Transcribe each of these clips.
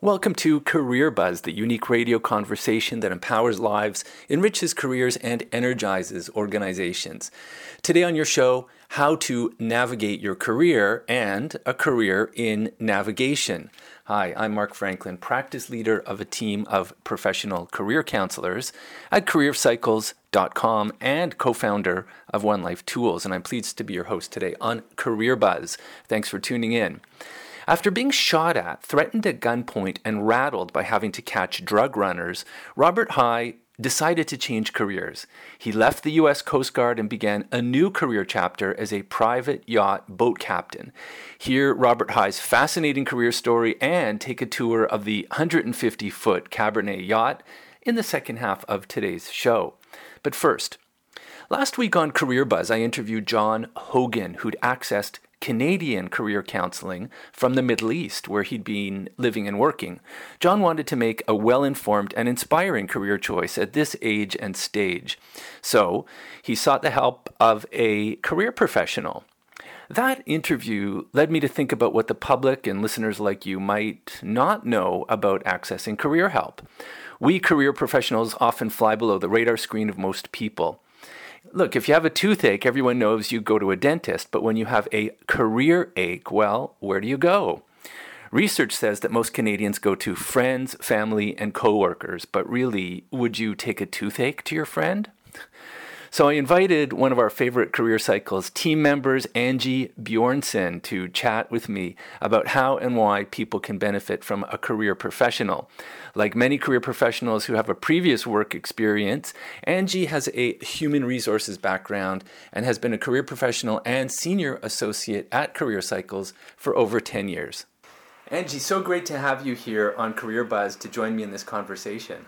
Welcome to Career Buzz, the unique radio conversation that empowers lives, enriches careers, and energizes organizations. Today on your show, how to navigate your career and a career in navigation. Hi, I'm Mark Franklin, practice leader of a team of professional career counselors at careercycles.com and co founder of One Life Tools. And I'm pleased to be your host today on Career Buzz. Thanks for tuning in. After being shot at, threatened at gunpoint, and rattled by having to catch drug runners, Robert High decided to change careers. He left the U.S. Coast Guard and began a new career chapter as a private yacht boat captain. Hear Robert High's fascinating career story and take a tour of the 150 foot Cabernet yacht in the second half of today's show. But first, last week on Career Buzz, I interviewed John Hogan, who'd accessed Canadian career counseling from the Middle East, where he'd been living and working. John wanted to make a well informed and inspiring career choice at this age and stage. So he sought the help of a career professional. That interview led me to think about what the public and listeners like you might not know about accessing career help. We career professionals often fly below the radar screen of most people. Look, if you have a toothache, everyone knows you go to a dentist, but when you have a career ache, well, where do you go? Research says that most Canadians go to friends, family, and coworkers, but really, would you take a toothache to your friend? So I invited one of our favorite Career Cycles team members, Angie Bjornson, to chat with me about how and why people can benefit from a career professional. Like many career professionals who have a previous work experience, Angie has a human resources background and has been a career professional and senior associate at Career Cycles for over 10 years. Angie, so great to have you here on Career Buzz to join me in this conversation.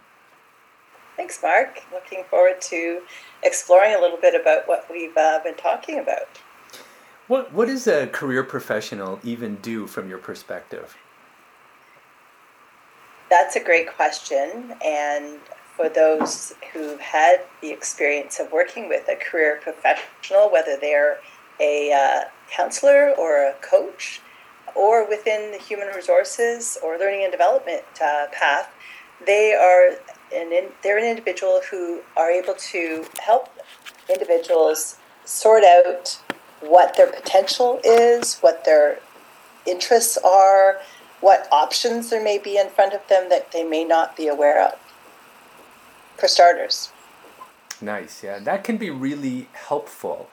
Thanks, Mark. Looking forward to exploring a little bit about what we've uh, been talking about. What, what does a career professional even do from your perspective? That's a great question. And for those who've had the experience of working with a career professional, whether they're a uh, counselor or a coach, or within the human resources or learning and development uh, path, they are an in, they're an individual who are able to help individuals sort out what their potential is, what their interests are, what options there may be in front of them that they may not be aware of. For starters. Nice, yeah. That can be really helpful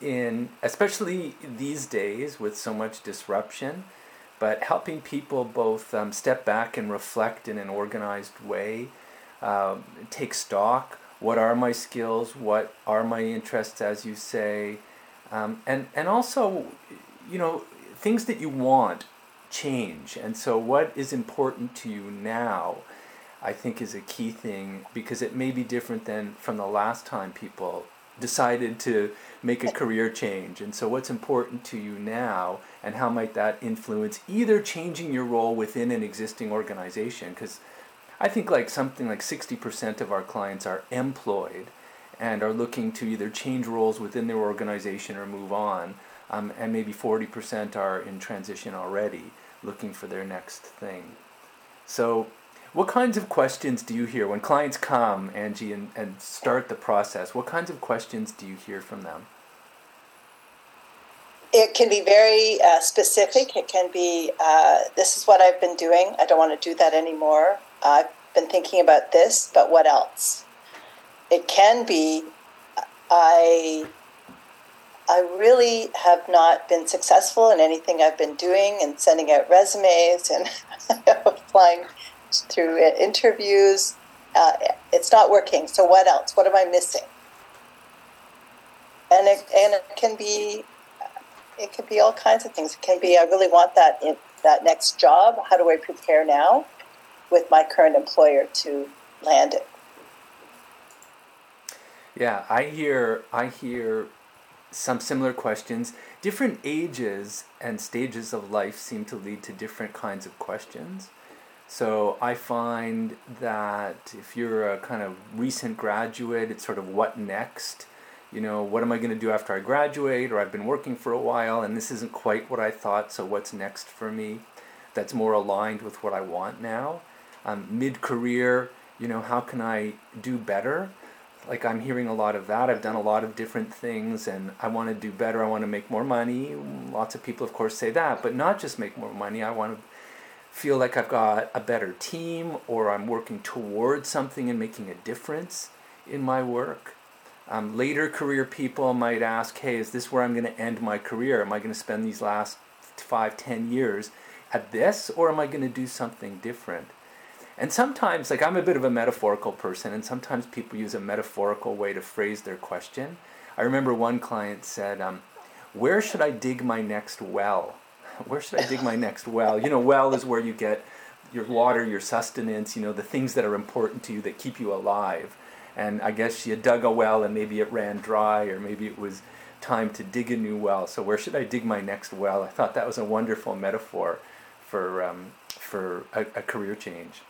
in especially these days with so much disruption, but helping people both um, step back and reflect in an organized way um, take stock. What are my skills? What are my interests, as you say? Um, and, and also, you know, things that you want change. And so, what is important to you now, I think, is a key thing because it may be different than from the last time people decided to make a career change. And so, what's important to you now, and how might that influence either changing your role within an existing organization? Because I think like something like 60% of our clients are employed and are looking to either change roles within their organization or move on. Um, and maybe 40% are in transition already, looking for their next thing. So, what kinds of questions do you hear when clients come, Angie, and, and start the process? What kinds of questions do you hear from them? It can be very uh, specific. It can be, uh, this is what I've been doing. I don't want to do that anymore. I've been thinking about this, but what else? It can be, I, I really have not been successful in anything I've been doing and sending out resumes and applying through interviews. Uh, it's not working. So what else? What am I missing? And it, and it can be, it can be all kinds of things. It can be I really want that in, that next job. How do I prepare now? With my current employer to land it. Yeah, I hear I hear some similar questions. Different ages and stages of life seem to lead to different kinds of questions. So I find that if you're a kind of recent graduate, it's sort of what next? You know, what am I going to do after I graduate? Or I've been working for a while and this isn't quite what I thought, so what's next for me? that's more aligned with what I want now. Um, Mid career, you know, how can I do better? Like I'm hearing a lot of that. I've done a lot of different things and I want to do better. I want to make more money. Lots of people, of course, say that, but not just make more money. I want to feel like I've got a better team or I'm working towards something and making a difference in my work. Um, later career people might ask, hey, is this where I'm going to end my career? Am I going to spend these last five, ten years at this or am I going to do something different? And sometimes, like I'm a bit of a metaphorical person, and sometimes people use a metaphorical way to phrase their question. I remember one client said, um, Where should I dig my next well? where should I dig my next well? You know, well is where you get your water, your sustenance, you know, the things that are important to you that keep you alive. And I guess she had dug a well and maybe it ran dry or maybe it was time to dig a new well. So where should I dig my next well? I thought that was a wonderful metaphor for, um, for a, a career change.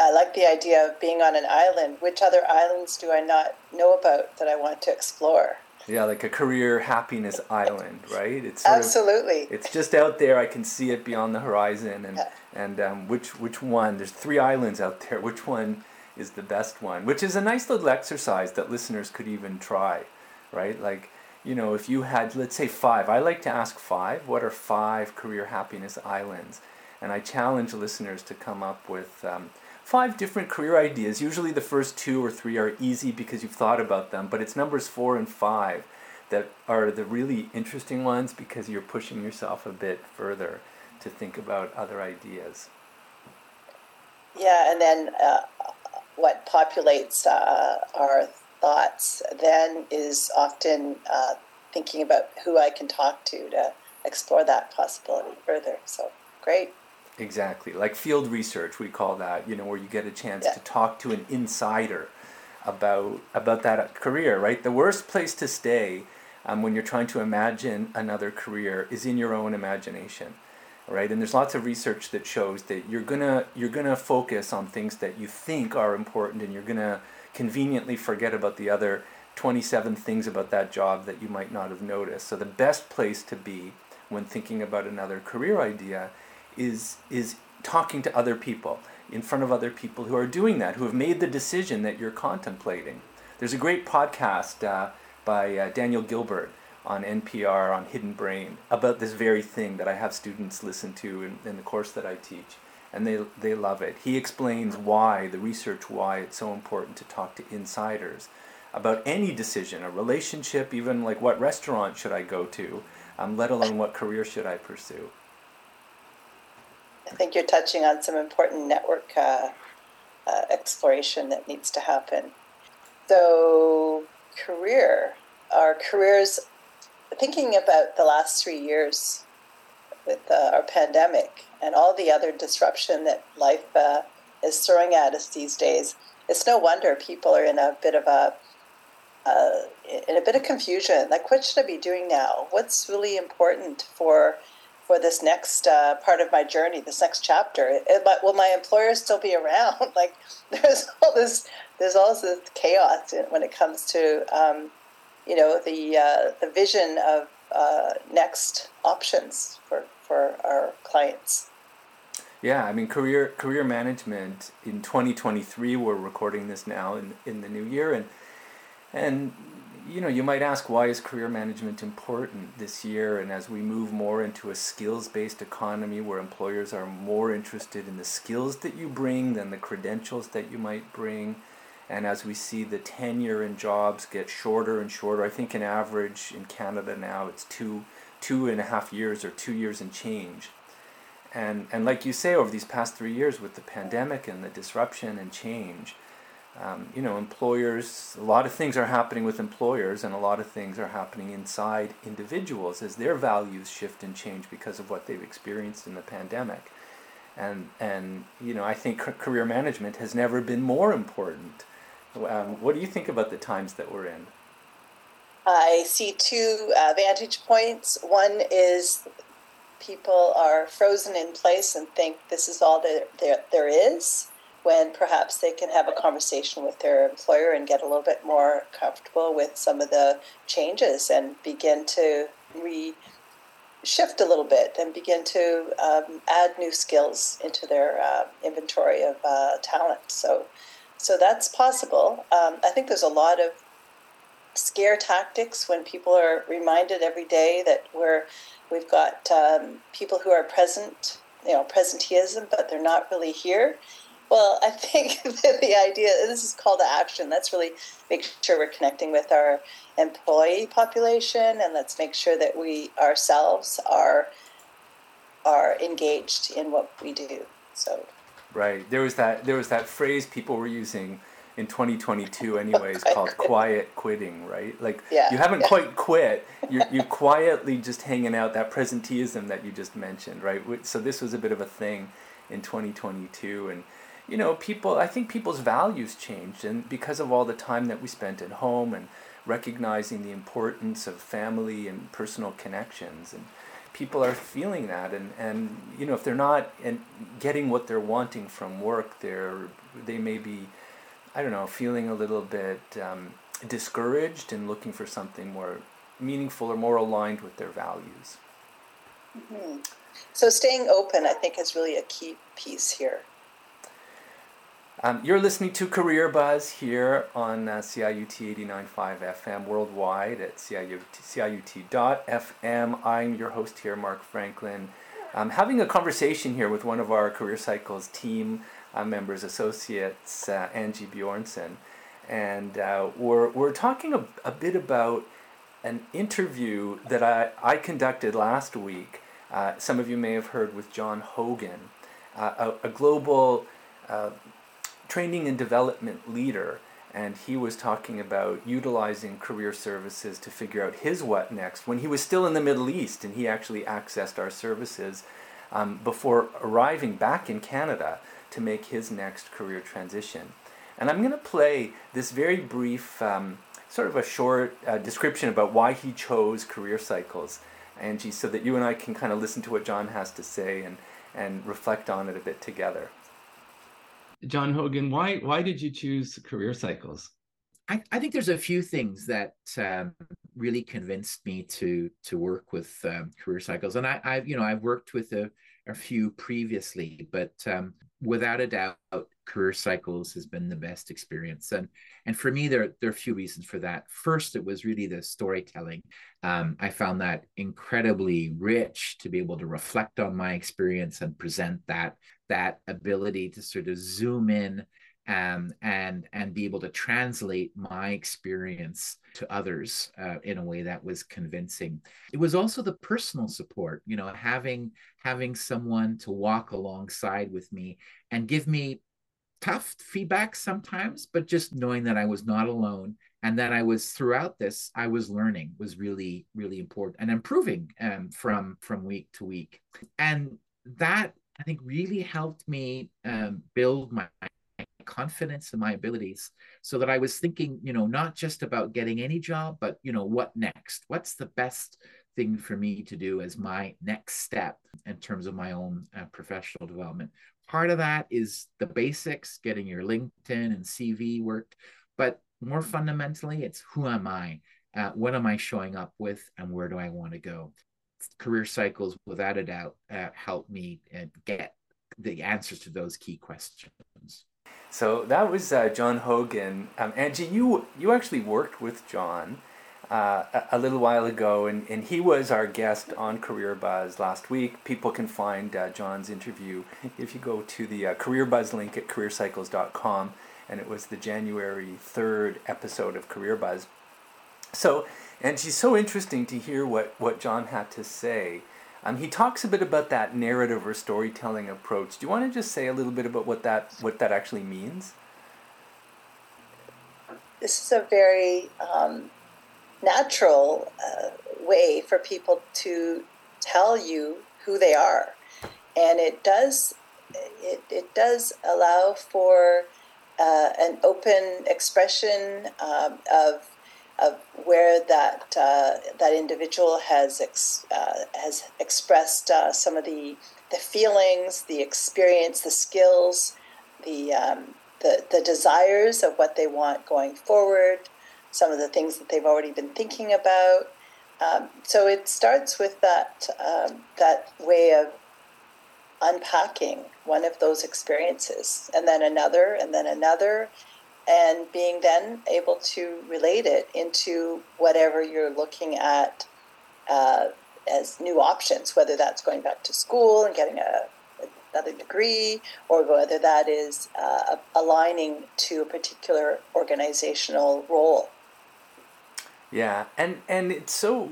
I like the idea of being on an island. Which other islands do I not know about that I want to explore? Yeah, like a career happiness island, right? It's absolutely. Of, it's just out there. I can see it beyond the horizon, and yeah. and um, which which one? There's three islands out there. Which one is the best one? Which is a nice little exercise that listeners could even try, right? Like you know, if you had let's say five. I like to ask five. What are five career happiness islands? And I challenge listeners to come up with. Um, five different career ideas. Usually the first two or three are easy because you've thought about them, but it's numbers four and five that are the really interesting ones because you're pushing yourself a bit further to think about other ideas. Yeah, and then uh, what populates uh, our thoughts then is often uh, thinking about who I can talk to to explore that possibility further. So great. Exactly. Like field research, we call that, you know, where you get a chance yeah. to talk to an insider about about that career, right? The worst place to stay um, when you're trying to imagine another career is in your own imagination, right? And there's lots of research that shows that you're gonna you're gonna focus on things that you think are important, and you're gonna conveniently forget about the other 27 things about that job that you might not have noticed. So the best place to be when thinking about another career idea is is talking to other people in front of other people who are doing that, who have made the decision that you're contemplating. There's a great podcast uh, by uh, Daniel Gilbert on NPR on Hidden Brain about this very thing that I have students listen to in, in the course that I teach, and they they love it. He explains why the research why it's so important to talk to insiders about any decision, a relationship, even like what restaurant should I go to, um, let alone what career should I pursue. I think you're touching on some important network uh, uh, exploration that needs to happen. So, career, our careers, thinking about the last three years with uh, our pandemic and all the other disruption that life uh, is throwing at us these days, it's no wonder people are in a bit of a uh, in a bit of confusion. Like, what should I be doing now? What's really important for for this next uh, part of my journey, this next chapter. It, it, will my employer still be around? like, there's all this, there's all this chaos when it comes to, um, you know, the uh, the vision of uh, next options for for our clients. Yeah, I mean, career career management in 2023. We're recording this now in in the new year, and and you know, you might ask why is career management important this year and as we move more into a skills-based economy where employers are more interested in the skills that you bring than the credentials that you might bring and as we see the tenure in jobs get shorter and shorter, I think in average in Canada now it's two two and a half years or two years and change. And and like you say, over these past three years with the pandemic and the disruption and change, um, you know, employers, a lot of things are happening with employers, and a lot of things are happening inside individuals as their values shift and change because of what they've experienced in the pandemic. And, and you know, I think career management has never been more important. Um, what do you think about the times that we're in? I see two uh, vantage points. One is people are frozen in place and think this is all that there, there is when perhaps they can have a conversation with their employer and get a little bit more comfortable with some of the changes and begin to re shift a little bit and begin to um, add new skills into their uh, inventory of uh, talent. So, so that's possible. Um, I think there's a lot of scare tactics when people are reminded every day that we're we've got um, people who are present, you know, presenteeism, but they're not really here. Well, I think that the idea this is call to action. Let's really make sure we're connecting with our employee population, and let's make sure that we ourselves are are engaged in what we do. So, right. There was that there was that phrase people were using in 2022 anyways called quiet quitting right? Like yeah, you haven't yeah. quite quit. You're, you're quietly just hanging out. That presenteeism that you just mentioned right? So this was a bit of a thing in 2022 and you know people i think people's values changed and because of all the time that we spent at home and recognizing the importance of family and personal connections and people are feeling that and, and you know if they're not and getting what they're wanting from work they're they may be I don't know, feeling a little bit um, discouraged and looking for something more meaningful or more aligned with their values. Mm-hmm. So, staying open, I think, is really a key piece here. Um, you're listening to Career Buzz here on uh, CIUT 89.5 FM worldwide at CIUT, CIUT.FM. I'm your host here, Mark Franklin. I'm having a conversation here with one of our Career Cycles team uh, members, associates, uh, Angie Bjornson. And uh, we're, we're talking a, a bit about an interview that I, I conducted last week. Uh, some of you may have heard with John Hogan, uh, a, a, global uh, training and development leader. And he was talking about utilizing career services to figure out his what next when he was still in the Middle East and he actually accessed our services um, before arriving back in Canada to make his next career transition. And I'm going to play this very brief, um, sort of a short uh, description about why he chose career cycles, Angie, so that you and I can kind of listen to what John has to say and, and reflect on it a bit together. John Hogan, why, why did you choose career cycles? I, I think there's a few things that um, really convinced me to to work with um, career cycles, and I, I've you know I've worked with a, a few previously, but um, without a doubt, career cycles has been the best experience. And and for me, there, there are a few reasons for that. First, it was really the storytelling. Um, I found that incredibly rich to be able to reflect on my experience and present that that ability to sort of zoom in um, and and be able to translate my experience to others uh, in a way that was convincing. It was also the personal support, you know, having having someone to walk alongside with me and give me tough feedback sometimes, but just knowing that I was not alone and that I was throughout this, I was learning was really really important and improving um, from from week to week, and that I think really helped me um, build my confidence in my abilities so that I was thinking, you know, not just about getting any job, but, you know, what next? What's the best thing for me to do as my next step in terms of my own uh, professional development? Part of that is the basics, getting your LinkedIn and CV worked. But more fundamentally, it's who am I? Uh, what am I showing up with? And where do I want to go? Career cycles, without a doubt, uh, help me uh, get the answers to those key questions. So that was uh, John Hogan. Um, Angie, you you actually worked with John uh, a, a, little while ago, and, and he was our guest on Career Buzz last week. People can find uh, John's interview if you go to the uh, Career Buzz link at careercycles.com, and it was the January 3rd episode of Career Buzz. So, Angie so interesting to hear what, what John had to say um, he talks a bit about that narrative or storytelling approach. Do you want to just say a little bit about what that what that actually means? This is a very um, natural uh, way for people to tell you who they are, and it does it, it does allow for uh, an open expression um, of of where that uh, that individual has ex, uh, has expressed uh, some of the the feelings, the experience, the skills, the, um, the the desires of what they want going forward, some of the things that they've already been thinking about, Um, so it starts with that um, that way of unpacking one of those experiences, and then another, and then another, and being then able to relate it into whatever you're looking at uh, as new options, whether that's going back to school and getting a another degree, or whether that is uh, aligning to a particular organizational role. Yeah, and and it's so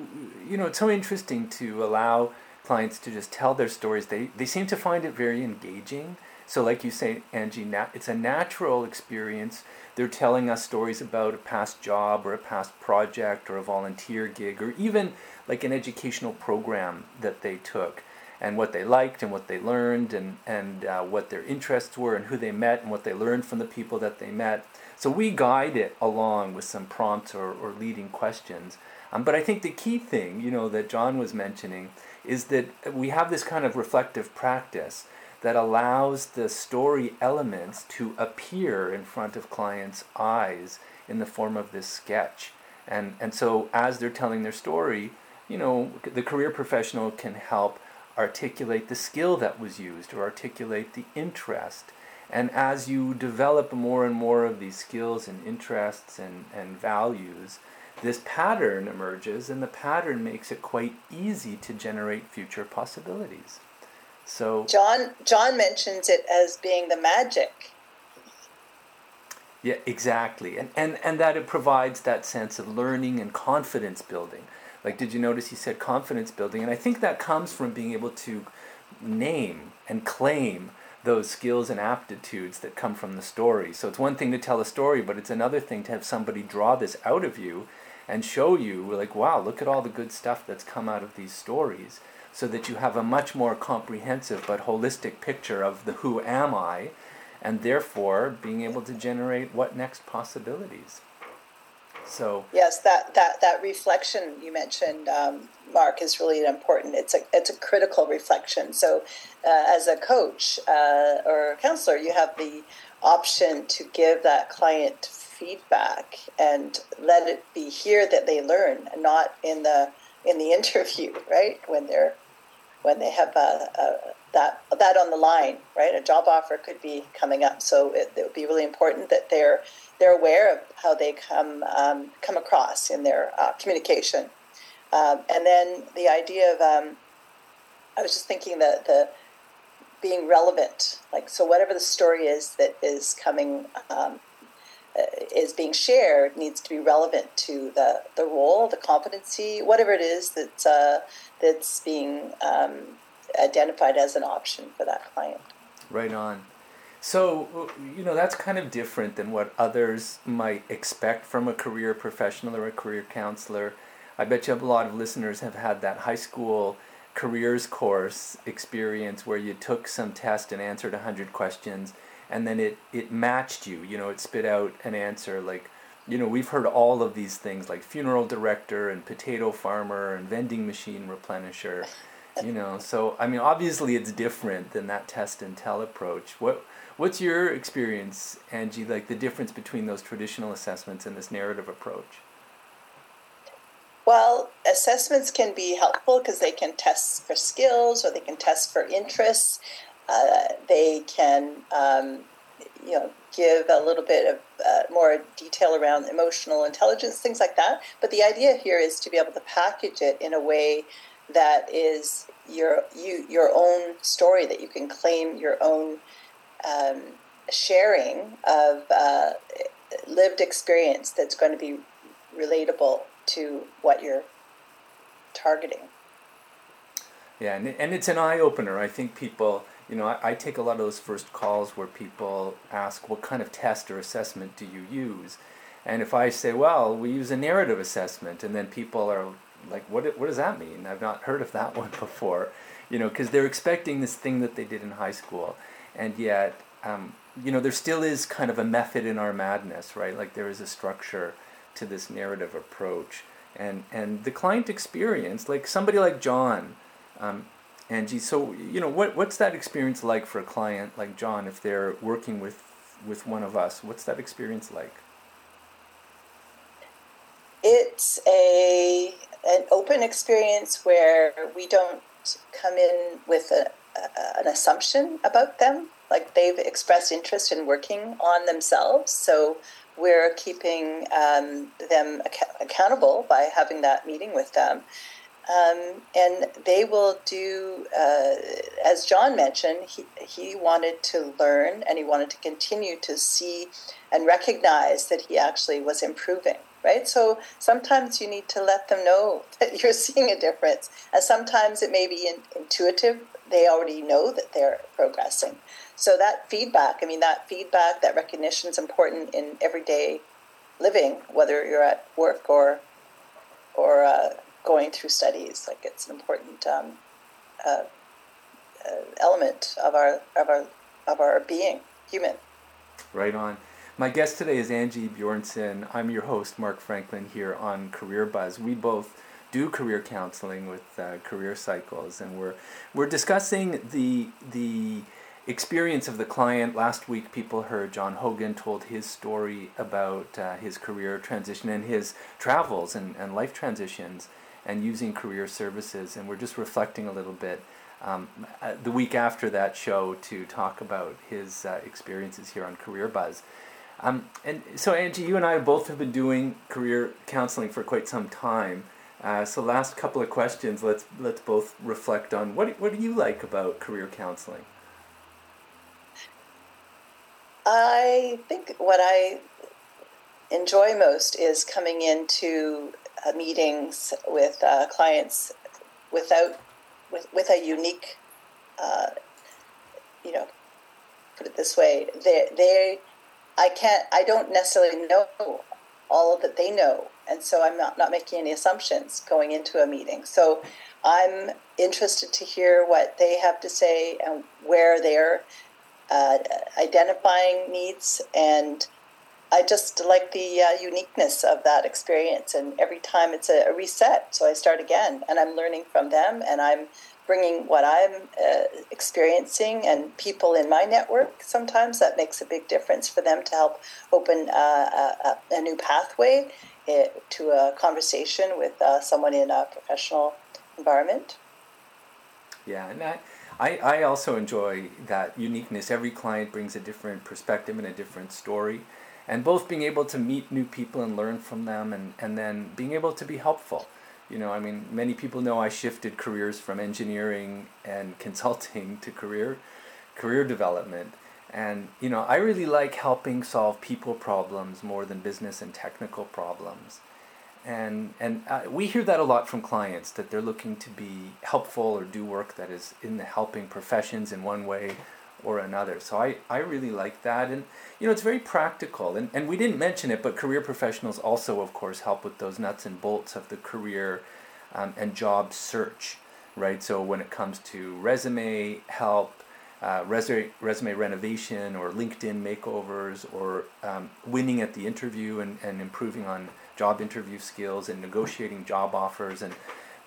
you know it's so interesting to allow clients to just tell their stories. They they seem to find it very engaging. So, like you say, Angie, it's a natural experience. They're telling us stories about a past job or a past project or a volunteer gig or even like an educational program that they took and what they liked and what they learned and, and uh, what their interests were and who they met and what they learned from the people that they met. So we guide it along with some prompts or, or leading questions. Um, but I think the key thing, you know, that John was mentioning is that we have this kind of reflective practice that allows the story elements to appear in front of clients' eyes in the form of this sketch. And, and so as they're telling their story, you know, the career professional can help articulate the skill that was used or articulate the interest. And as you develop more and more of these skills and interests and, and values, this pattern emerges, and the pattern makes it quite easy to generate future possibilities. So John John mentions it as being the magic. Yeah, exactly. And and, and that it provides that sense of learning and confidence building. Like, did you notice he said confidence building? And I think that comes from being able to name and claim those skills and aptitudes that come from the story. So it's one thing to tell a story, but it's another thing to have somebody draw this out of you and show you, like, wow, look at all the good stuff that's come out of these stories. So that you have a much more comprehensive but holistic picture of the who am I, and therefore being able to generate what next possibilities. So yes, that that that reflection you mentioned, um, Mark, is really important. It's a it's a critical reflection. So, uh, as a coach uh, or a counselor, you have the option to give that client feedback and let it be here that they learn, not in the in the interview, right? When they're when they have a, a, that that on the line, right? A job offer could be coming up, so it, it would be really important that they're they're aware of how they come um, come across in their uh, communication. Um, and then the idea of um, I was just thinking that the being relevant, like so, whatever the story is that is coming um, is being shared needs to be relevant to the the role, the competency, whatever it is that's uh, that's being um, identified as an option for that client. Right on. So, you know, that's kind of different than what others might expect from a career professional or a career counselor. I bet you a lot of listeners have had that high school careers course experience where you took some test and answered 100 questions and then it, it matched you. You know, it spit out an answer like, you know, we've heard all of these things like funeral director and potato farmer and vending machine replenisher. You know, so I mean, obviously it's different than that test and tell approach. What What's your experience, Angie, like the difference between those traditional assessments and this narrative approach? Well, assessments can be helpful because they can test for skills or they can test for interests. Uh, they can, um, you know, give a little bit of uh, more detail around emotional intelligence, things like that. But the idea here is to be able to package it in a way that is your you your own story that you can claim your own um, sharing of uh, lived experience that's going to be relatable to what you're targeting. Yeah, and, and it's an eye opener. I think people, you know, I, I take a lot of those first calls where people ask, what kind of test or assessment do you use? And if I say, well, we use a narrative assessment, and then people are like, what, what does that mean? I've not heard of that one before, you know, because they're expecting this thing that they did in high school and yet um, you know there still is kind of a method in our madness right like there is a structure to this narrative approach and and the client experience like somebody like john um, angie so you know what what's that experience like for a client like john if they're working with with one of us what's that experience like it's a an open experience where we don't come in with a, a, an assumption about them. Like they've expressed interest in working on themselves, so we're keeping um, them ac- accountable by having that meeting with them. Um, and they will do, uh, as John mentioned, he, he wanted to learn and he wanted to continue to see and recognize that he actually was improving, right? So sometimes you need to let them know that you're seeing a difference. And sometimes it may be in, intuitive, they already know that they're progressing. So that feedback, I mean, that feedback, that recognition is important in everyday living, whether you're at work or, or, uh, going through studies. Like it's an important um, uh, uh, element of our of our of our being human. Right on. My guest today is Angie Bjornson. I'm your host, Mark Franklin, here on Career Buzz. We both do career counseling with uh, Career Cycles, and we're we're discussing the the experience of the client. Last week, people heard John Hogan told his story about uh, his career transition and his travels and, and life transitions and using career services. And we're just reflecting a little bit um, uh, the week after that show to talk about his uh, experiences here on Career Buzz. Um, and so, Angie, you and I both have been doing career counseling for quite some time. Uh, so, last couple of questions, let's let's both reflect on what what do you like about career counseling? I think what I enjoy most is coming into uh, meetings with uh, clients without with, with a unique uh, you know put it this way they they I can't I don't necessarily know all that they know and so I'm not, not making any assumptions going into a meeting. So I'm interested to hear what they have to say and where they're uh, identifying needs and I just like the uh, uniqueness of that experience, and every time it's a, a, reset. So I start again, and I'm learning from them, and I'm bringing what I'm uh, experiencing and people in my network. Sometimes that makes a big difference for them to help open uh, a, a, new pathway eh, to a conversation with uh, someone in a professional environment. Yeah, and I, I, I also enjoy that uniqueness. Every client brings a different perspective and a different story and both being able to meet new people and learn from them and, and then being able to be helpful. You know i mean many people know i shifted careers from engineering and consulting to career career development. And you know i really like helping solve people problems more than business and technical problems. And and uh, we hear that a lot from clients that they're looking to be helpful or do work that is in the helping professions in one way or another. So I, I really like that. And, you know, it's very practical. And, and we didn't mention it, but career professionals also, of course, help with those nuts and bolts of the career um, and job search, right? So when it comes to resume help, uh, resume, resume renovation or LinkedIn makeovers or um, winning at the interview and, and improving on job interview skills and negotiating job offers. And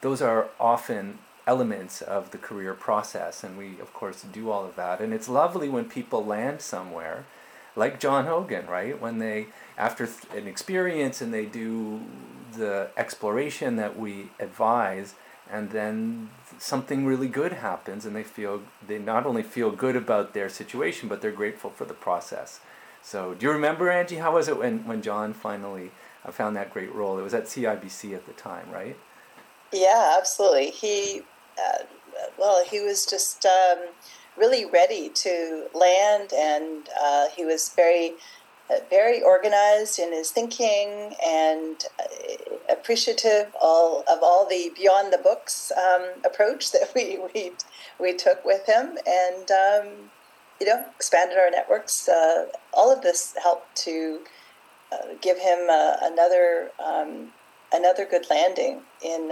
those are often elements of the career process, and we, of course, do all of that. And it's lovely when people land somewhere, like John Hogan, right? When they, after an experience, and they do the exploration that we advise, and then something really good happens, and they feel they not only feel good about their situation, but they're grateful for the process. So, do you remember, Angie? How was it when, when John finally uh, found that great role? It was at CIBC at the time, right? Yeah, absolutely. He uh, well, he was just um, really ready to land, and uh, he was very, uh, very organized in his thinking and uh, appreciative all of all the beyond the books um, approach that we, we we took with him, and um, you know expanded our networks. Uh, all of this helped to give him another um, another good landing in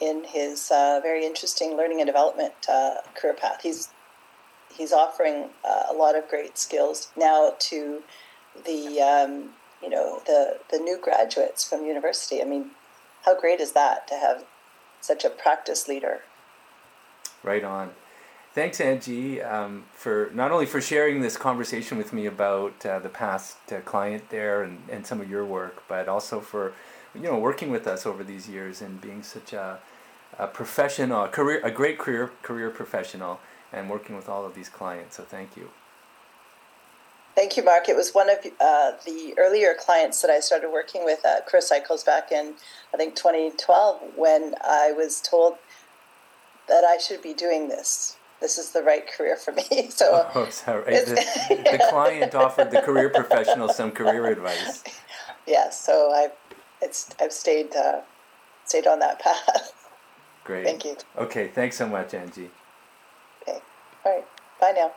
in his uh, very interesting learning and development uh, career path. He's he's offering uh, a lot of great skills now to the um, you know the the new graduates from university. I mean, how great is that to have such a practice leader? Right on. Thanks, Angie, um, for not only for sharing this conversation with me about uh, the past uh, client there and, and some of your work, but also for you know working with us over these years and being such a, a professional, a career, a great career career professional, and working with all of these clients. So thank you. Thank you, Mark. It was one of uh, the earlier clients that I started working with at Career Cycles back in, I think, 2012, when I was told that I should be doing this. This is the right career for me. So, oh, sorry. The, the client offered the career professional some career advice. Yeah, so I, it's I've stayed uh, stayed on that path. Great. Thank you. Okay, thanks so much, Angie. Okay. All right. Bye now.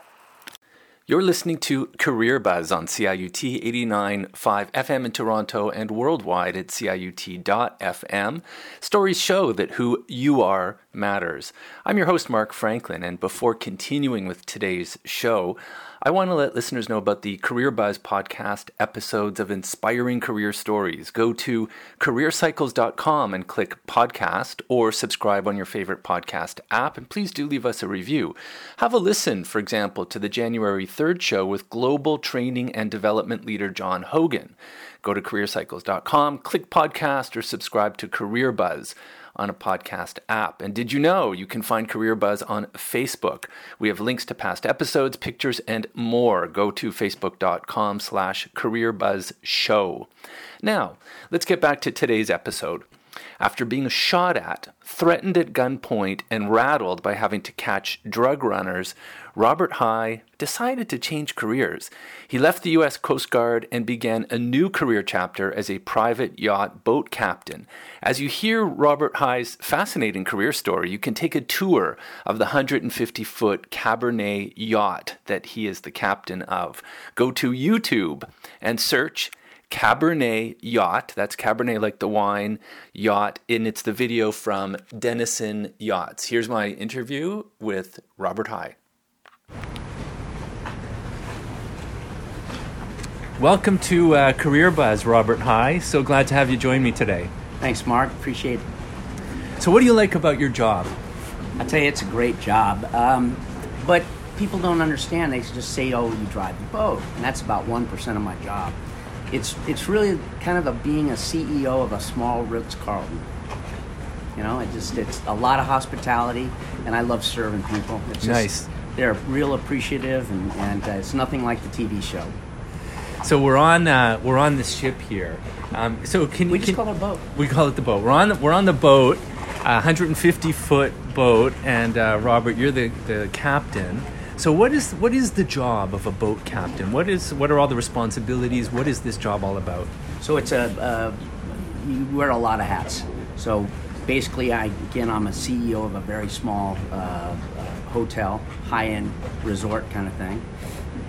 You're listening to Career Buzz on CIUT 89.5 FM in Toronto and worldwide at CIUT.FM. Stories show that who you are matters. I'm your host, Mark Franklin, and before continuing with today's show, I want to let listeners know about the Career Buzz podcast episodes of inspiring career stories. Go to careercycles.com and click podcast or subscribe on your favorite podcast app. And please do leave us a review. Have a listen, for example, to the January 3rd show with global training and development leader John Hogan. Go to careercycles.com, click podcast, or subscribe to Career Buzz on a podcast app. And did you know you can find Career Buzz on Facebook? We have links to past episodes, pictures, and more. Go to facebook.com slash careerbuzzshow. Now, let's get back to today's episode. After being shot at, threatened at gunpoint, and rattled by having to catch drug runners, Robert High decided to change careers. He left the U.S. Coast Guard and began a new career chapter as a private yacht boat captain. As you hear Robert High's fascinating career story, you can take a tour of the 150 foot Cabernet yacht that he is the captain of. Go to YouTube and search Cabernet Yacht. That's Cabernet like the wine yacht, and it's the video from Denison Yachts. Here's my interview with Robert High. Welcome to uh, Career Buzz, Robert High. So glad to have you join me today. Thanks, Mark. Appreciate it. So, what do you like about your job? I tell you, it's a great job. Um, but people don't understand. They just say, "Oh, you drive the boat," and that's about one percent of my job. It's it's really kind of a being a CEO of a small Ritz Carlton. You know, it just it's a lot of hospitality, and I love serving people. It's just, nice. They're real appreciative, and, and uh, it's nothing like the TV show. So we're on uh, we're on the ship here. Um, so can We just can, call it a boat. we call it the boat. We're on the, we're on the boat, a 150 foot boat, and uh, Robert, you're the, the captain. So what is what is the job of a boat captain? What is what are all the responsibilities? What is this job all about? So it's a uh, you wear a lot of hats. So basically, I again I'm a CEO of a very small uh, uh, hotel, high-end resort kind of thing,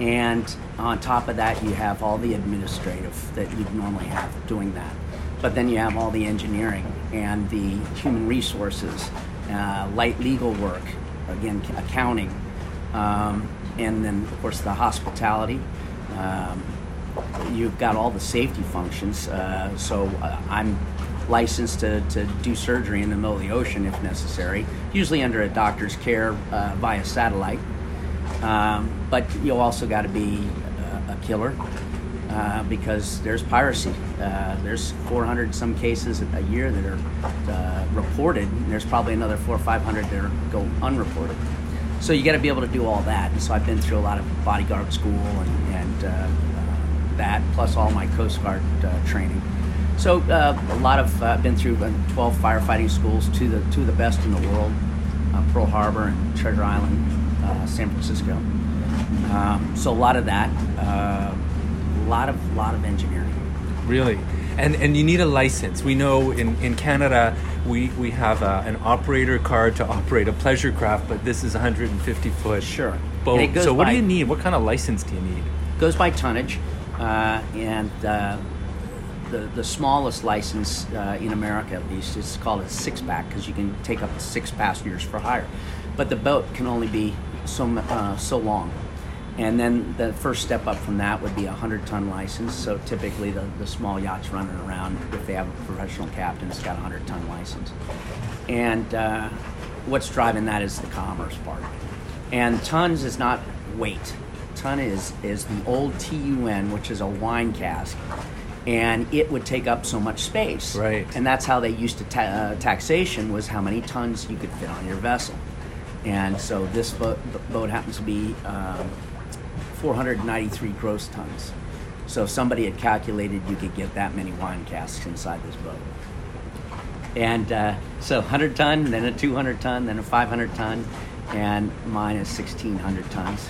and on top of that, you have all the administrative that you'd normally have doing that. But then you have all the engineering and the human resources, uh, light legal work, again accounting, um, and then of course the hospitality. Um, you've got all the safety functions. Uh, so uh, I'm licensed to, to do surgery in the middle of the ocean if necessary, usually under a doctor's care uh, via satellite. Um, but you also got to be a, a killer uh, because there's piracy. Uh, there's 400 some cases a year that are uh, reported. There's probably another four or 500 that are, go unreported. So you got to be able to do all that. And so I've been through a lot of bodyguard school and, and uh, uh, that, plus all my Coast Guard uh, training. So uh, a lot of I've been through uh, 12 firefighting schools, of the two of the best in the world, Pearl Harbor and Treasure Island, San Francisco. Um, so a lot of that, a lot of lot of engineering. Really? And and you need a license. We know in, in Canada we, we have a, an operator card to operate a pleasure craft, but this is 150 foot Sure. boat. So what by- do you need? What kind of license do you need? goes by tonnage, uh, and uh, the the smallest license uh, in America, at least, is called a six pack because you can take up to six passengers for hire. But the boat can only be so uh, so long, and then the first step up from that would be a hundred ton license. So typically, the, the small yachts running around, if they have a professional captain, it's got a hundred ton license. And uh, what's driving that is the commerce part. And tons is not weight. Ton is is the old TUN, which is a wine cask, and it would take up so much space. Right. And that's how they used to ta- uh, taxation was how many tons you could fit on your vessel. And so this boat, boat happens to be um, 493 gross tons. So if somebody had calculated you could get that many wine casks inside this boat. And uh, so 100 ton, then a 200 ton, then a 500 ton, and mine is 1,600 tons,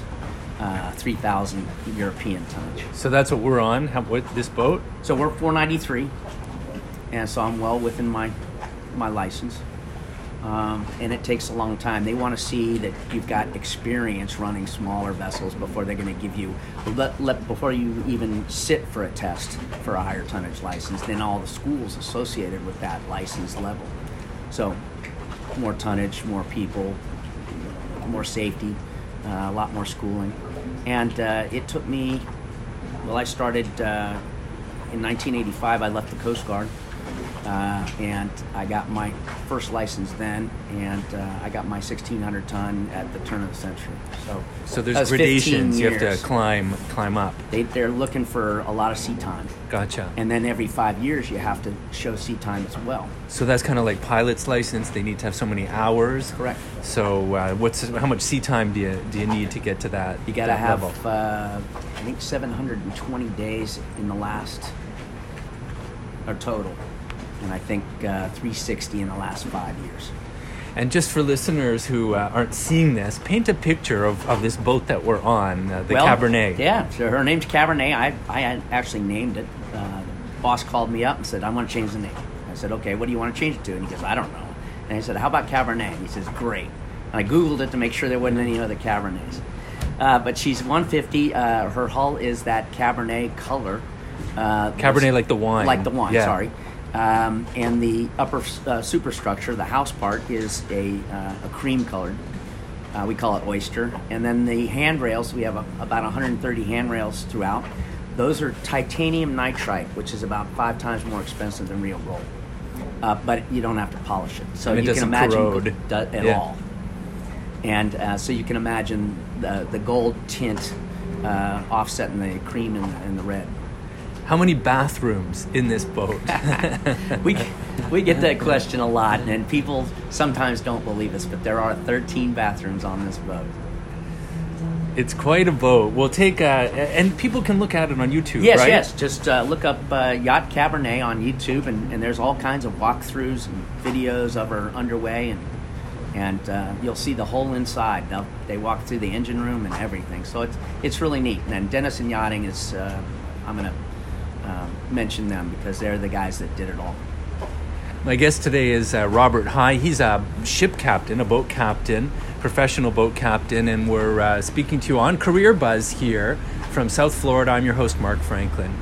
uh, 3,000 European tonnage. So that's what we're on. How, what this boat? So we're 493, and so I'm well within my my license. Um, and it takes a long time. They want to see that you've got experience running smaller vessels before they're going to give you, let, let, before you even sit for a test for a higher tonnage license, then all the schools associated with that license level. So, more tonnage, more people, more safety, uh, a lot more schooling. And uh, it took me, well, I started uh, in 1985, I left the Coast Guard. Uh, and I got my first license then, and uh, I got my 1600 ton at the turn of the century. So, So there's gradations. You have to climb climb up. They, they're looking for a lot of sea time, Gotcha. and then every five years you have to show sea time as well. So that's kind of like pilot's license. They need to have so many hours. Correct. So uh, what's how much sea time do you do you need to get to that? You got to have, uh, I think, 720 days in the last, or total, and I think uh, 360 in the last five years. And just for listeners who uh, aren't seeing this, paint a picture of, of this boat that we're on, uh, the Well, Cabernet. Yeah, so her name's Cabernet. I, I actually named it. Uh, the boss called me up and said, I want to change the name. I said, okay, what do you want to change it to? And he goes, I don't know. And I said, how about Cabernet? And he says, great. And I Googled it to make sure there wasn't any other Cabernets. Uh, but she's 150. Uh, her hull is that Cabernet color. Uh, Cabernet like the wine. Like the wine, Yeah. sorry. Um, and the upper uh, superstructure, the house part, is a, uh, a cream colored. Uh, we call it oyster. And then the handrails, we have a, about 130 handrails throughout. Those are titanium nitride, which is about five times more expensive than real gold. Uh, but you don't have to polish it. So it you can imagine corrode. at Yeah. all. And uh, so you can imagine the, the gold tint uh, offsetting the cream and, and the red. How many bathrooms in this boat? we we get that question a lot, and people sometimes don't believe us, but there are 13 bathrooms on this boat. it's quite a boat. We'll take uh, and people can look at it on YouTube. Yes, right? yes. Just uh, look up uh, Yacht Cabernet on YouTube, and, and there's all kinds of walkthroughs and videos of her underway, and and uh, you'll see the whole inside. They'll, they walk through the engine room and everything, so it's it's really neat. And Denison Yachting is uh, I'm going to mention them because they're the guys that did it all. My guest today is uh, Robert High. He's a ship captain, a boat captain, professional boat captain, and we're uh, speaking to you on Career Buzz here from South Florida. I'm your host, Mark Franklin.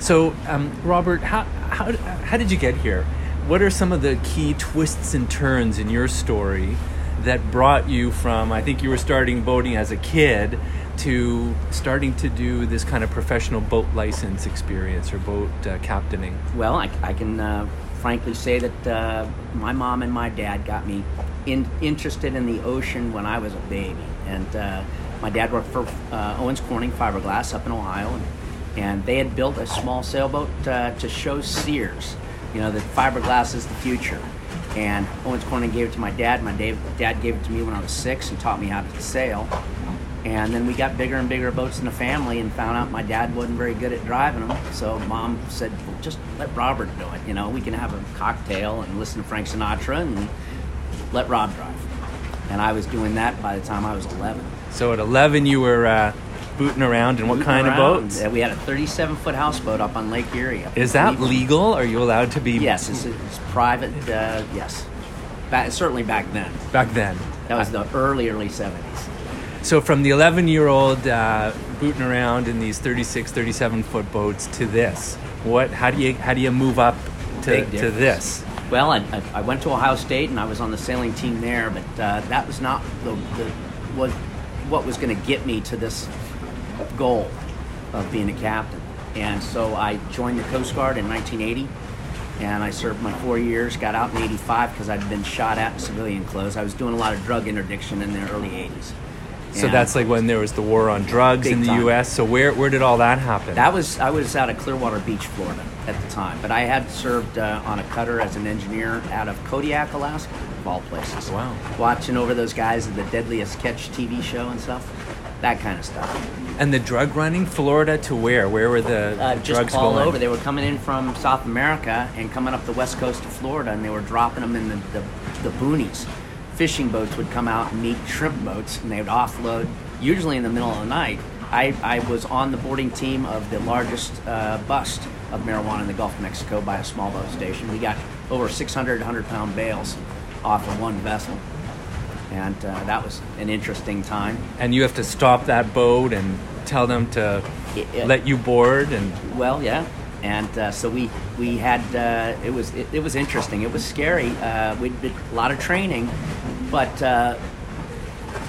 So, um, Robert, how, how, how did you get here? What are some of the key twists and turns in your story that brought you from, I think you were starting boating as a kid, to starting to do this kind of professional boat license experience or boat uh, captaining? Well, I, I can uh, frankly say that uh, my mom and my dad got me in, interested in the ocean when I was a baby. And uh, my dad worked for uh, Owens Corning Fiberglass up in Ohio, and, and they had built a small sailboat uh, to show Sears, you know, that fiberglass is the future. And Owens Corning gave it to my dad. My dad, dad gave it to me when I was six and taught me how to sail. And then we got bigger and bigger boats in the family and found out my dad wasn't very good at driving them. So mom said, well, just let Robert do it. You know, we can have a cocktail and listen to Frank Sinatra and let Rob drive. And I was doing that by the time I was 11. So, at 11, you were uh, booting around in what Moving kind of boats? Uh, We had a 37 foot houseboat up on Lake Erie. Is that Cleveland. legal? Are you allowed to be? Yes, it's, it's private. Uh, yes. Back, certainly back then. Back then. That was the early, early 70s. So from the 11 year old uh, booting around in these 36, 37 foot boats to this, what? How do you how do you move up to, to this? Well, I, I, went to Ohio State and I was on the sailing team there, but uh, that was not the, the what what was going to get me to this goal of being a captain. And so I joined the Coast Guard in 1980, and I served my four years. Got out in '85 because I'd been shot at in civilian clothes. I was doing a lot of drug interdiction in the early '80s, So that's like when there was the war on drugs Big in the time. U.S. So where where did all that happen? That was I was out of Clearwater Beach, Florida, at the time. But I had served uh, on a cutter as an engineer out of Kodiak, Alaska, of all places. Wow. Watching over those guys at the Deadliest Catch TV show and stuff, that kind of stuff. and the drug running, Florida to where? Where were the, Uh, the just drugs all going? over. They were coming in from South America and coming up the west coast of Florida, and they were dropping them in the, the, the boonies. Fishing boats would come out and meet shrimp boats, and they would offload, usually in the middle of the night. I, I was on the boarding team of the largest uh, bust of marijuana in the Gulf of Mexico by a small boat station. We got over 600, 100 pound bales off of one vessel. And uh, that was an interesting time. and you have to stop that boat and tell them to It- it- let you board and Well, yeah, and uh, so we we had uh, it was it, it was interesting. It was scary. Uh, we did a lot of training, but uh,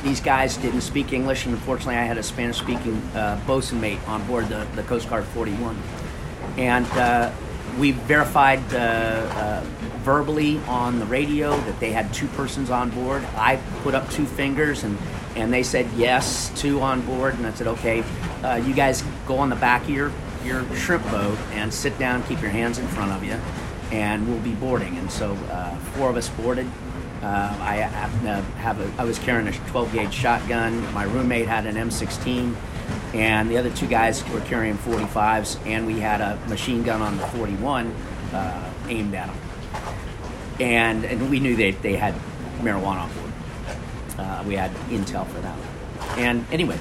these guys didn't speak English, and unfortunately, I had a Spanish-speaking uh, bosun mate on board the, the Coast Guard 41, and uh, we verified uh, uh, verbally on the radio that they had two persons on board. I put up two fingers and. And they said yes, two on board, and I said, okay, uh, you guys go on the back of your, your shrimp boat and sit down, keep your hands in front of you, and we'll be boarding. And so four of us boarded. Uh, I have a, I was carrying a 12 gauge shotgun. My roommate had an M16, and the other two guys were carrying 45s, and we had a machine gun on the 41 uh, aimed at them. And, and we knew they, they had marijuana on board. Uh, we had intel for that. And anyway,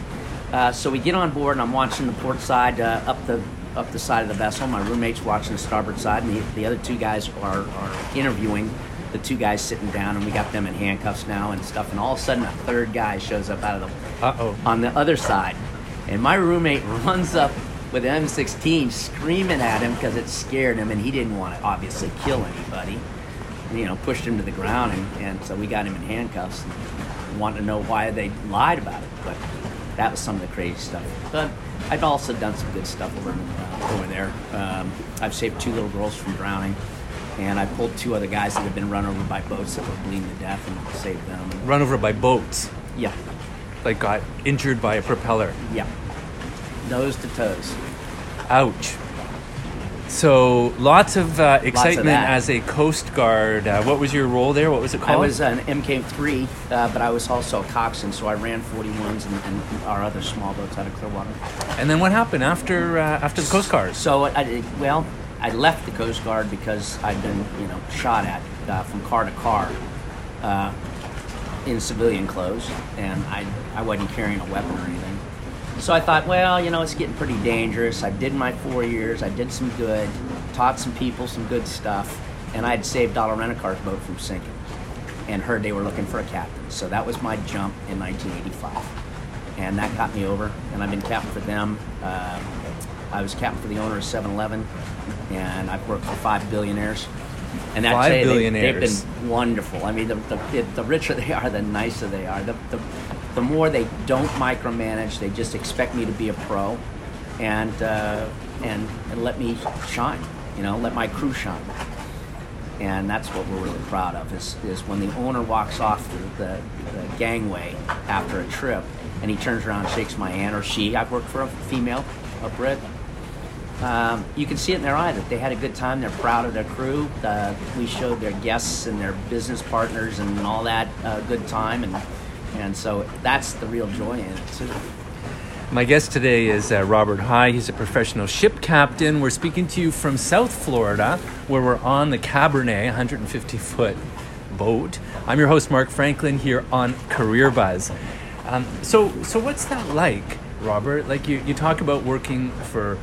uh, so we get on board, and I'm watching the port side uh, up the up the side of the vessel. My roommate's watching the starboard side, and the, the other two guys are, are interviewing the two guys sitting down, and we got them in handcuffs now and stuff. And all of a sudden, a third guy shows up out of the uh-oh. on the other side, and my roommate runs up with an M16, screaming at him because it scared him, and he didn't want to obviously kill anybody. You know, pushed him to the ground, and, and so we got him in handcuffs. And wanted to know why they lied about it, but that was some of the crazy stuff. But I've also done some good stuff over over there. Um, I've saved two little girls from drowning, and I pulled two other guys that had been run over by boats that were bleeding to death, and saved them. Run over by boats, Yeah, like got injured by a propeller. yeah, nose to toes. Ouch. So lots of uh, excitement that. as a Coast Guard. Uh, what was your role there? What was it called? I was an MK3, uh, but I was also a coxswain, so I ran 41s and, and our other small boats out of Clearwater. and then what happened after uh, after the Coast Guard? So I well, I left the Coast Guard because I'd been, you know, shot at uh, from car to car uh, in civilian clothes, and I I wasn't carrying a weapon or anything. So I thought, well, you know, it's getting pretty dangerous. I did my four years. I did some good, taught some people some good stuff, and I had saved Dollar Rent-A-Car's boat from sinking, and heard they were looking for a captain. So that was my jump in 1985, and that got me over. And I've been captain for them. Um I was captain for the owner of 7-Eleven, and I've worked for five billionaires. And Five I'd say they, billionaires. they've been wonderful. I mean, the, the, the richer they are, the nicer they are. The, the, the more they don't micromanage, they just expect me to be a pro, and uh, and and let me shine. You know, let my crew shine. And that's what we're really proud of is, is when the owner walks off the, the, the gangway after a trip and he turns around and shakes my hand, or she, I've worked for a female, a Brit, um, you can see it in their eye that they had a good time. They're proud of their crew. Uh, we showed their guests and their business partners and all that uh, good time, and and so that's the real joy in it too. My guest today is uh, Robert High. He's a professional ship captain. We're speaking to you from South Florida, where we're on the Cabernet, 150 foot boat. I'm your host, Mark Franklin, here on Career Buzz. Um, so, so what's that like, Robert? Like you, you talk about working for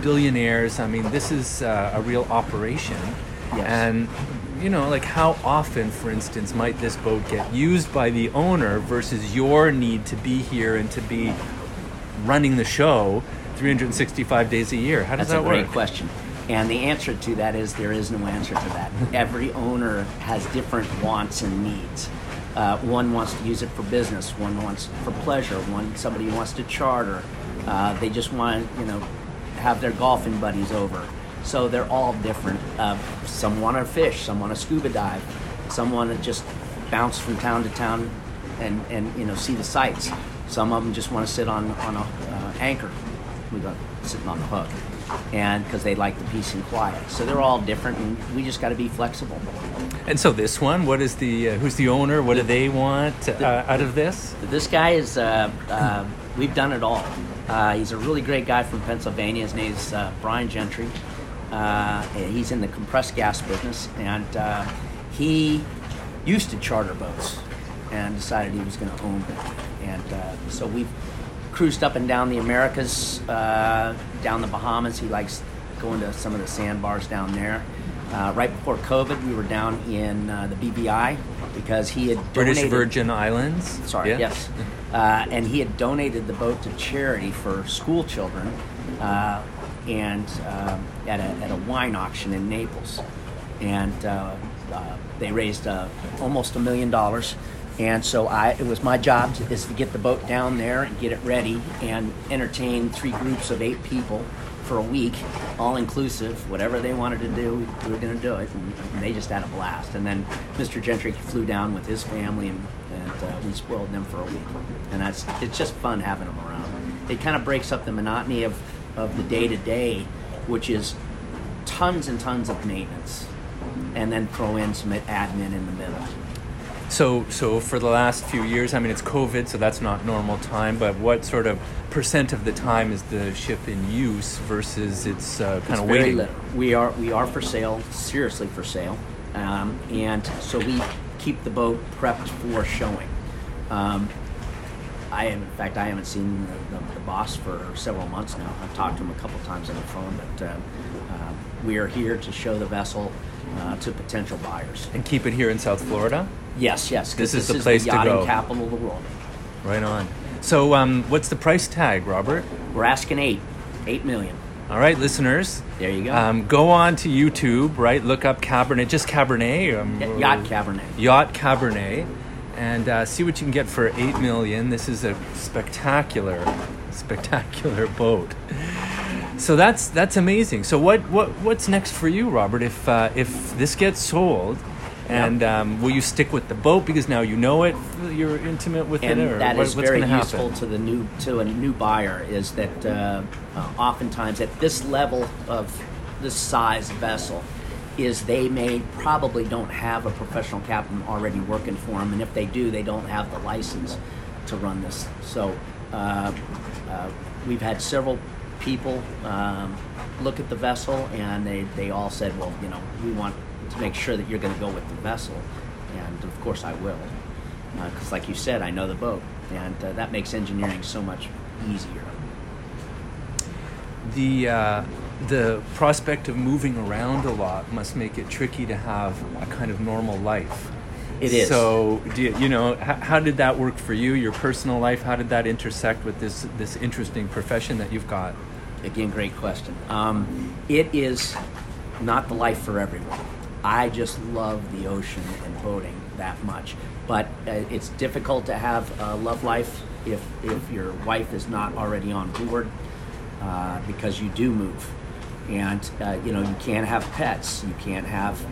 billionaires. I mean, this is uh, a real operation. Yes. And you know, like how often, for instance, might this boat get used by the owner versus your need to be here and to be running the show 365 days a year? How does That's that work? That's a great question. And the answer to that is there is no answer to that. Every owner has different wants and needs. Uh, one wants to use it for business. One wants for pleasure. One somebody wants to charter. Uh, they just want you know, have their golfing buddies over. So they're all different. Uh, some want to fish. Some want to scuba dive. Some want to just bounce from town to town and and you know see the sights. Some of them just want to sit on on a uh, anchor, with a, sitting on the hook, and because they like the peace and quiet. So they're all different, and we just got to be flexible. And so this one, what is the uh, who's the owner? What do they want uh, out of this? This guy is. Uh, uh, we've done it all. Uh, he's a really great guy from Pennsylvania. His name is uh, Brian Gentry. Uh, he's in the compressed gas business, and uh, he used to charter boats and decided he was going to own them. And uh, so we've cruised up and down the Americas, uh, down the Bahamas. He likes going to some of the sandbars down there. Uh, right before COVID, we were down in uh, the BVI because he had British Virgin Islands. Sorry, Yeah. yes. Uh, and he had donated the boat to charity for school children uh, and um, at, a, at a wine auction in Naples. And uh, uh, they raised uh, almost a million dollars. And so I, it was my job to, is to get the boat down there and get it ready and entertain three groups of eight people for a week, all inclusive, whatever they wanted to do, we were going to do it. And they just had a blast. And then Mr. Gentry flew down with his family, and, and uh, we spoiled them for a week. And that's it's just fun having them around. It kind of breaks up the monotony of, of the day to day, which is tons and tons of maintenance, and then throw in some admin in the middle. So, so for the last few years, I mean, it's COVID, so that's not normal time. But what sort of percent of the time is the ship in use versus it's uh, kind It's of very waiting? little. We are we are for sale, seriously for sale, um, and so we keep the boat prepped for showing. Um, I am, in fact, I haven't seen the, the, the boss for several months now. I've talked to him a couple times on the phone, but uh, uh, we are here to show the vessel uh, to potential buyers. And keep it here in South Florida. Yes, yes. This is the is place the to go. capital of the world. Right on. So, um, what's the price tag, Robert? We're asking eight, eight million. All right, listeners. There you go. Um, go on to YouTube, right? Look up Cabernet, just Cabernet. Um, Y- Yacht Cabernet. Yacht Cabernet, and uh, see what you can get for eight million. This is a spectacular, spectacular boat. So that's that's amazing. So what what what's next for you, Robert? If uh, if this gets sold, and um, will you stick with the boat because now you know it, you're intimate with and it, or that what- is what's very useful happen? to the new to a new buyer is that uh, uh, oftentimes at this level of this size vessel is they may probably don't have a professional captain already working for them and if they do they don't have the license to run this so uh, uh, we've had several people um, look at the vessel and they, they all said well you know we want to make sure that you're going to go with the vessel and of course i will because like you said i know the boat and uh, that makes engineering so much easier the uh, the prospect of moving around a lot must make it tricky to have a kind of normal life. It is. So, do you, you know, how, how did that work for you? Your personal life? How did that intersect with this this interesting profession that you've got? again great question um, it is not the life for everyone i just love the ocean and boating that much. But uh, it's difficult to have a love life if if your wife is not already on board uh, because you do move. And uh, you know you can't have pets. You can't have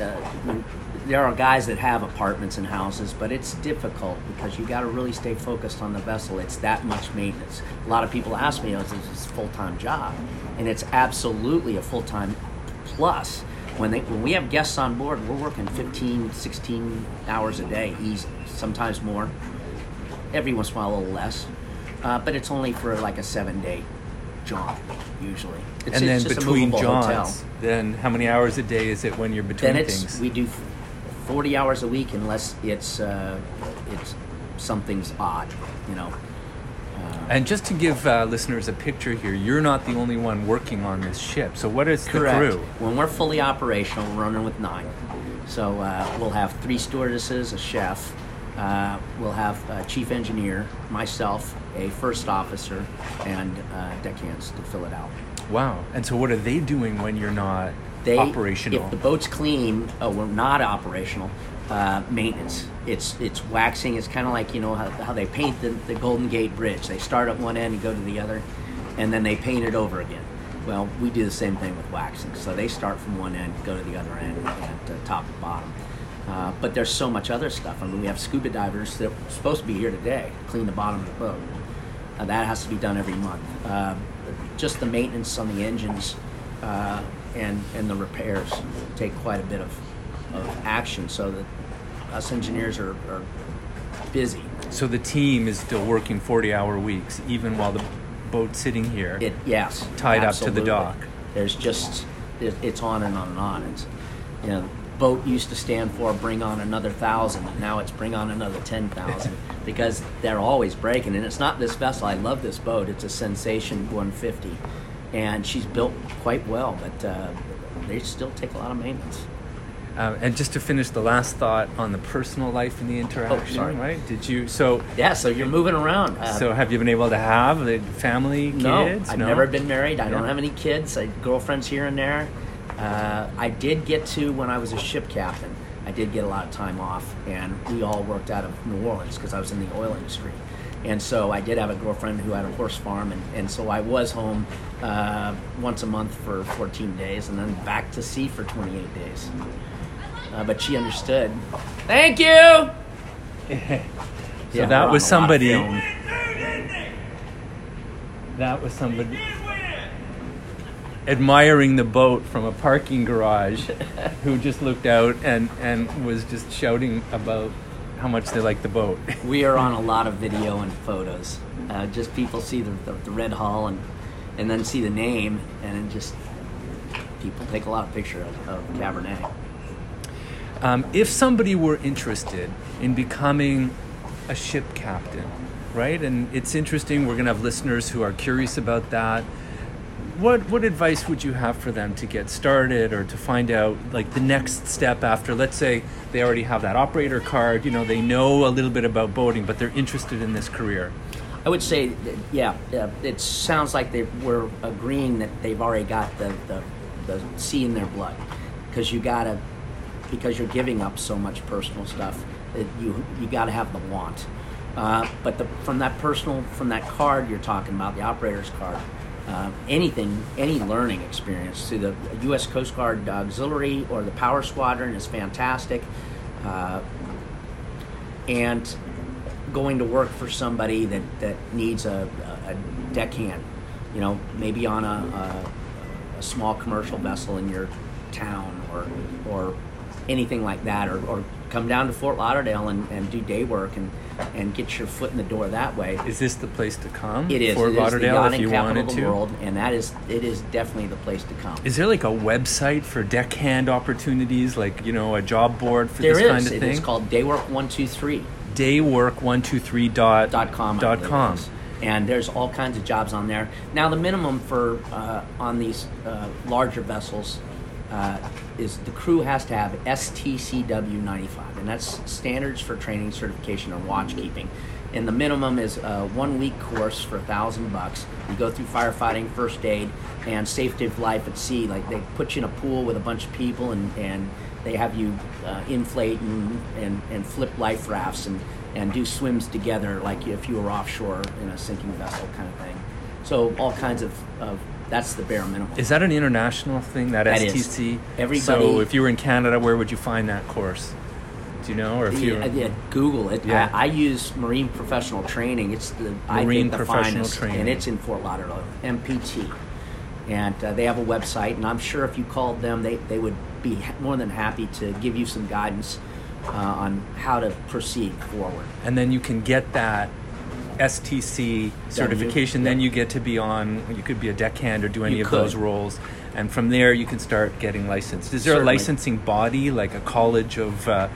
uh, there are guys that have apartments and houses but it's difficult because you got to really stay focused on the vessel. It's that much maintenance. A lot of people ask me oh, is this a full-time job. And it's absolutely a full-time plus when they when we have guests on board we're working 15 16 hours a day easy sometimes more every once in a while a little less uh, but it's only for like a seven day jaunt usually it's, and then it's a between movable hotel. jaunts, then how many hours a day is it when you're between then it's things? we do 40 hours a week unless it's uh, it's something's odd you know and just to give uh, listeners a picture here, you're not the only one working on this ship. So, what is Correct. the crew? When we're fully operational, we're running with nine. So uh, we'll have three stewardesses, a chef. Uh, we'll have a chief engineer, myself, a first officer, and uh, deckhands to fill it out. Wow. And so, what are they doing when you're not They, operational? If the boat's clean, oh, we're not operational. Uh, maintenance. It's it's waxing. It's kind of like you know how, how they paint the, the Golden Gate Bridge. They start at one end and go to the other, and then they paint it over again. Well, we do the same thing with waxing. So they start from one end, go to the other end, and uh, top to bottom. Uh, but there's so much other stuff. I mean, we have scuba divers that are supposed to be here today, to clean the bottom of the boat. Uh, that has to be done every month. Uh, just the maintenance on the engines uh, and and the repairs take quite a bit of, of action. So that us engineers are, are busy. So the team is still working 40 hour weeks, even while the boat's sitting here. It yes, tied up to the dock. There's just it, it's on and on and on. It's you know, boat used to stand for bring on another thousand, and now it's bring on another ten thousand because they're always breaking. And it's not this vessel. I love this boat. It's a Sensation 150, and she's built quite well, but uh, they still take a lot of maintenance. Um, and just to finish the last thought on the personal life and the interaction, Oh, right? Did you so Yeah, so you're moving around. Uh, so have you been able to have the family, No, kids? I've never been married. I don't have any kids. I girlfriends here and there. Uh, I did get to when I was a ship captain. I did get a lot of time off, and we all worked out of New Orleans because I was in the oil industry. And so I did have a girlfriend who had a horse farm, and, and so I was home uh, once a month for 14 days, and then back to sea for 28 days. Uh, but she understood. Thank you. So Yeah, that was a lot of somebody. That was somebody admiring the boat from a parking garage who just looked out and, and was just shouting about how much they like the boat. We are on a lot of video and photos. Uh, just people see the, the, the red hull and and then see the name, and it just people take a lot of pictures of, of Cabernet. Um, if somebody were interested in becoming a ship captain, right? And it's interesting, we're going to have listeners who are curious about that. What, what advice would you have for them to get started or to find out like the next step after let's say they already have that operator card you know they know a little bit about boating but they're interested in this career I would say, yeah, uh, it sounds like they were agreeing that they've already got the, the, the sea in their blood, because you gotta, because you're giving up so much personal stuff, that you you gotta have the want. Uh, but the, from that personal, from that card you're talking about, the operator's card, uh, anything, any learning experience through the U.S. Coast Guard Auxiliary or the Power Squadron is fantastic. Uh, and going to work for somebody that, that needs a, a deckhand, you know, maybe on a, a, a small commercial vessel in your town or, or anything like that, or, or come down to Fort Lauderdale and, and do day work and, and get your foot in the door that way. is this the place to come It is. Fort it is the Lauderdale yachting if you capital wanted of the to world, and that is it is definitely the place to come. is there like a website for deckhand opportunities like you know a job board for There this is. kind of It thing? It's called Daywork One Two Three. daywork123 dot, dot com. Dot com. And there's all kinds of jobs on there. Now the minimum for uh, on these uh, larger vessels uh, is the crew has to have STCW 95, and that's standards for training, certification, and watchkeeping. And the minimum is a one week course for a thousand bucks. You go through firefighting, first aid, and safety of life at sea. Like they put you in a pool with a bunch of people, and, and they have you uh, inflate and, and, and flip life rafts and, and do swims together, like if you were offshore in a sinking vessel kind of thing. So all kinds of, of that's the bare minimum. Is that an international thing? That, That is. STC. Everybody- So if you were in Canada, where would you find that course? Do you know, or if you? Yeah, yeah, Google it. Yeah. I, I use Marine Professional Training. It's the I Marine think the Professional finest, Training. and it's in Fort Lauderdale, MPT, and uh, they have a website. And I'm sure if you called them, they they would be more than happy to give you some guidance uh, on how to proceed forward. and then you can get that STC certification. Then you get to be on. You could be a deckhand or do any You of could. those roles, and from there you can start getting licensed. Is there Certainly. a licensing body like a college of? Uh,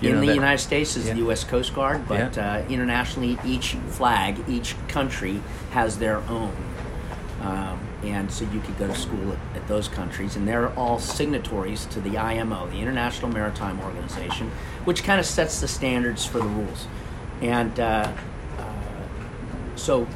you in know, the that- United States is Yeah. the U.S. Coast Guard, but Yeah. uh, internationally, each flag, each country has their own. Um, and so you could go to school at, at those countries, and they're all signatories to the IMO, the International Maritime Organization, which kind of sets the standards for the rules. And uh, so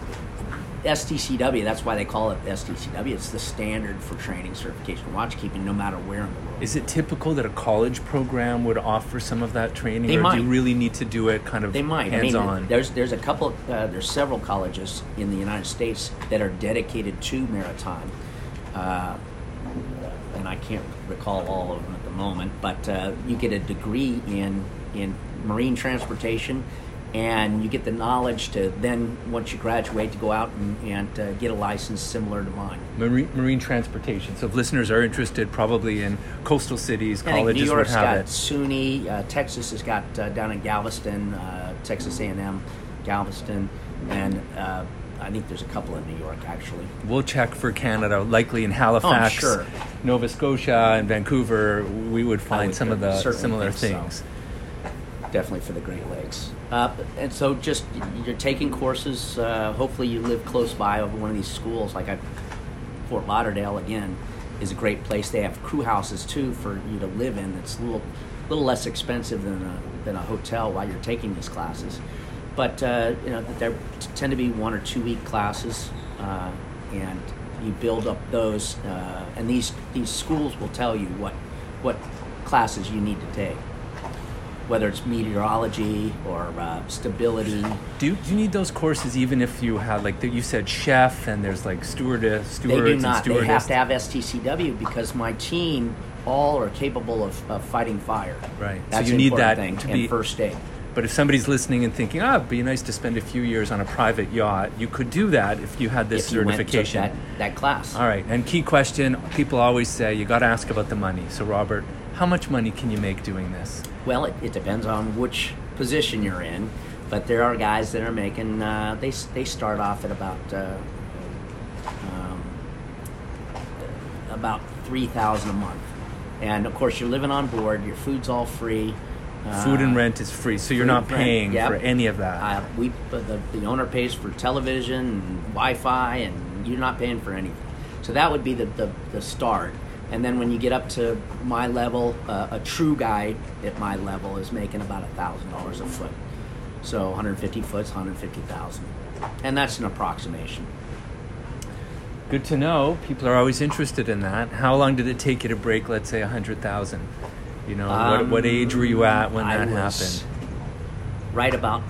STCW, that's why they call it STCW. It's the standard for training, certification, watchkeeping, no matter where in the world. Is it typical that a college program would offer some of that training, They or might. do you really need to do it kind of They might. hands I mean, on? there's there's a couple. Uh, there's several colleges in the United States that are dedicated to maritime. Uh, and I can't recall all of them at the moment, but uh, you get a degree in in marine transportation and you get the knowledge to then once you graduate to go out and, and uh, get a license similar to mine marine, marine transportation so if listeners are interested probably in coastal cities colleges New York's would have got it SUNY uh, Texas has got uh, down in Galveston uh, Texas A&M Galveston and uh, I think there's a couple in New York actually we'll check for Canada likely in Halifax Oh, sure. Nova Scotia and Vancouver we would find would some of the similar think so. things definitely for the Great Lakes. Uh, and so, just you're taking courses. Uh, hopefully, you live close by over one of these schools. Like I, Fort Lauderdale again is a great place. They have crew houses too for you to live in. It's a little, little less expensive than a than a hotel while you're taking these classes. But uh, you know, there tend to be one or two week classes, uh, and you build up those. Uh, and these these schools will tell you what what classes you need to take whether it's meteorology or uh, stability. do you, do you need those courses even if you had like the, you said chef and there's like stewardess They stewards do and not. They have to have STCW because my team all are capable of, of fighting fire. Right. So That's you need that thing. to be- first aid. But if somebody's listening and thinking, ah, it'd be nice to spend a few years on a private yacht, you could do that if you had this if you went and certification. that, that class. All right. And key question people always say, you got to ask about the money. So, Robert, how much money can you make doing this? Well, it, it depends on which position you're in, but there are guys that are making. Uh, they they start off at about uh, um, about three thousand a month, and of course you're living on board. Your food's all free. Uh, Food and rent is free, so you're not paying yep. for any of that. Uh, we the, the owner pays for television and Wi-Fi, and you're not paying for anything. So that would be the, the, the start. And then when you get up to my level, uh, a true guy at my level is making about a thousand dollars a foot. So 150 foot's 150,000, and that's an approximation. Good to know. People are always interested in that. How long did it take you to break, let's say, 100,000? You know, what, what age were you at when Um, I that happened? Right about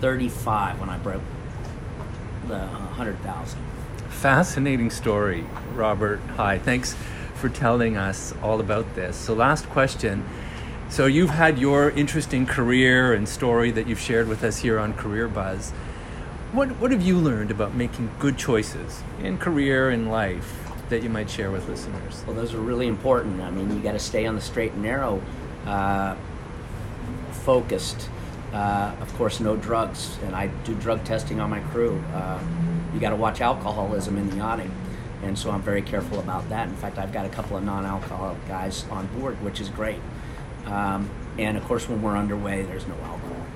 35 when I broke the 100,000. Fascinating story, Robert. High, thanks for telling us all about this. So, last question. So, you've had your interesting career and story that you've shared with us here on Career Buzz. What, what have you learned about making good choices in career and life that you might share with listeners? Well, those are really important. I mean, you got to stay on the straight and narrow, uh, focused. Uh, of course, no drugs, and I do drug testing on my crew. Uh, you got to watch alcoholism in the yachting, and so I'm very careful about that. In fact, I've got a couple of non-alcoholic guys on board, which is great. Um, and of course, when we're underway, there's no alcohol.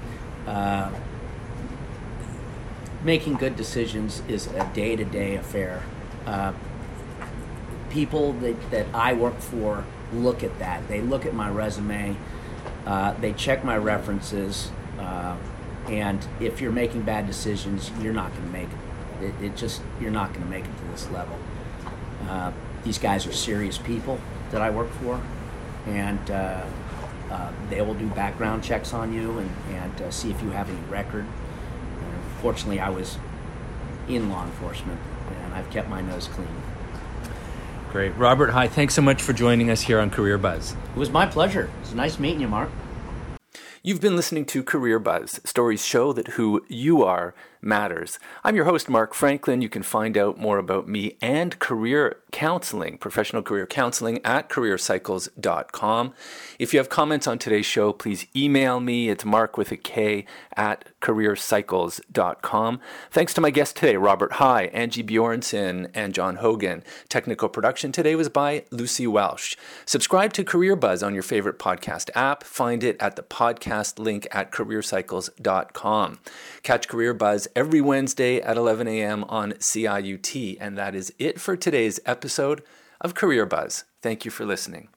Uh, making good decisions is a day-to-day affair. Uh, people that, that I work for look at that. They look at my resume, uh, they check my references, uh, and if you're making bad decisions, you're not going to make it. it. It just you're not going to make it to this level. Uh, these guys are serious people that I work for, and uh, uh, they will do background checks on you and, and uh, see if you have any record. Uh, fortunately, I was in law enforcement, and I've kept my nose clean. Great. Robert, High. Thanks so much for joining us here on Career Buzz. It was my pleasure. It was nice meeting you, Mark. You've been listening to Career Buzz. Stories show that who you are matters. I'm your host, Mark Franklin. You can find out more about me and career counseling, professional career counseling at careercycles.com. If you have comments on today's show, please email me. It's mark with a K at careercycles.com. Thanks to my guests today, Robert High, Angie Bjornson, and John Hogan. Technical production today was by Lucy Welsh. Subscribe to Career Buzz on your favorite podcast app. Find it at the podcast link at careercycles.com. Catch Career Buzz every Wednesday at 11 a.m. on CIUT. And that is it for today's episode of Career Buzz. Thank you for listening.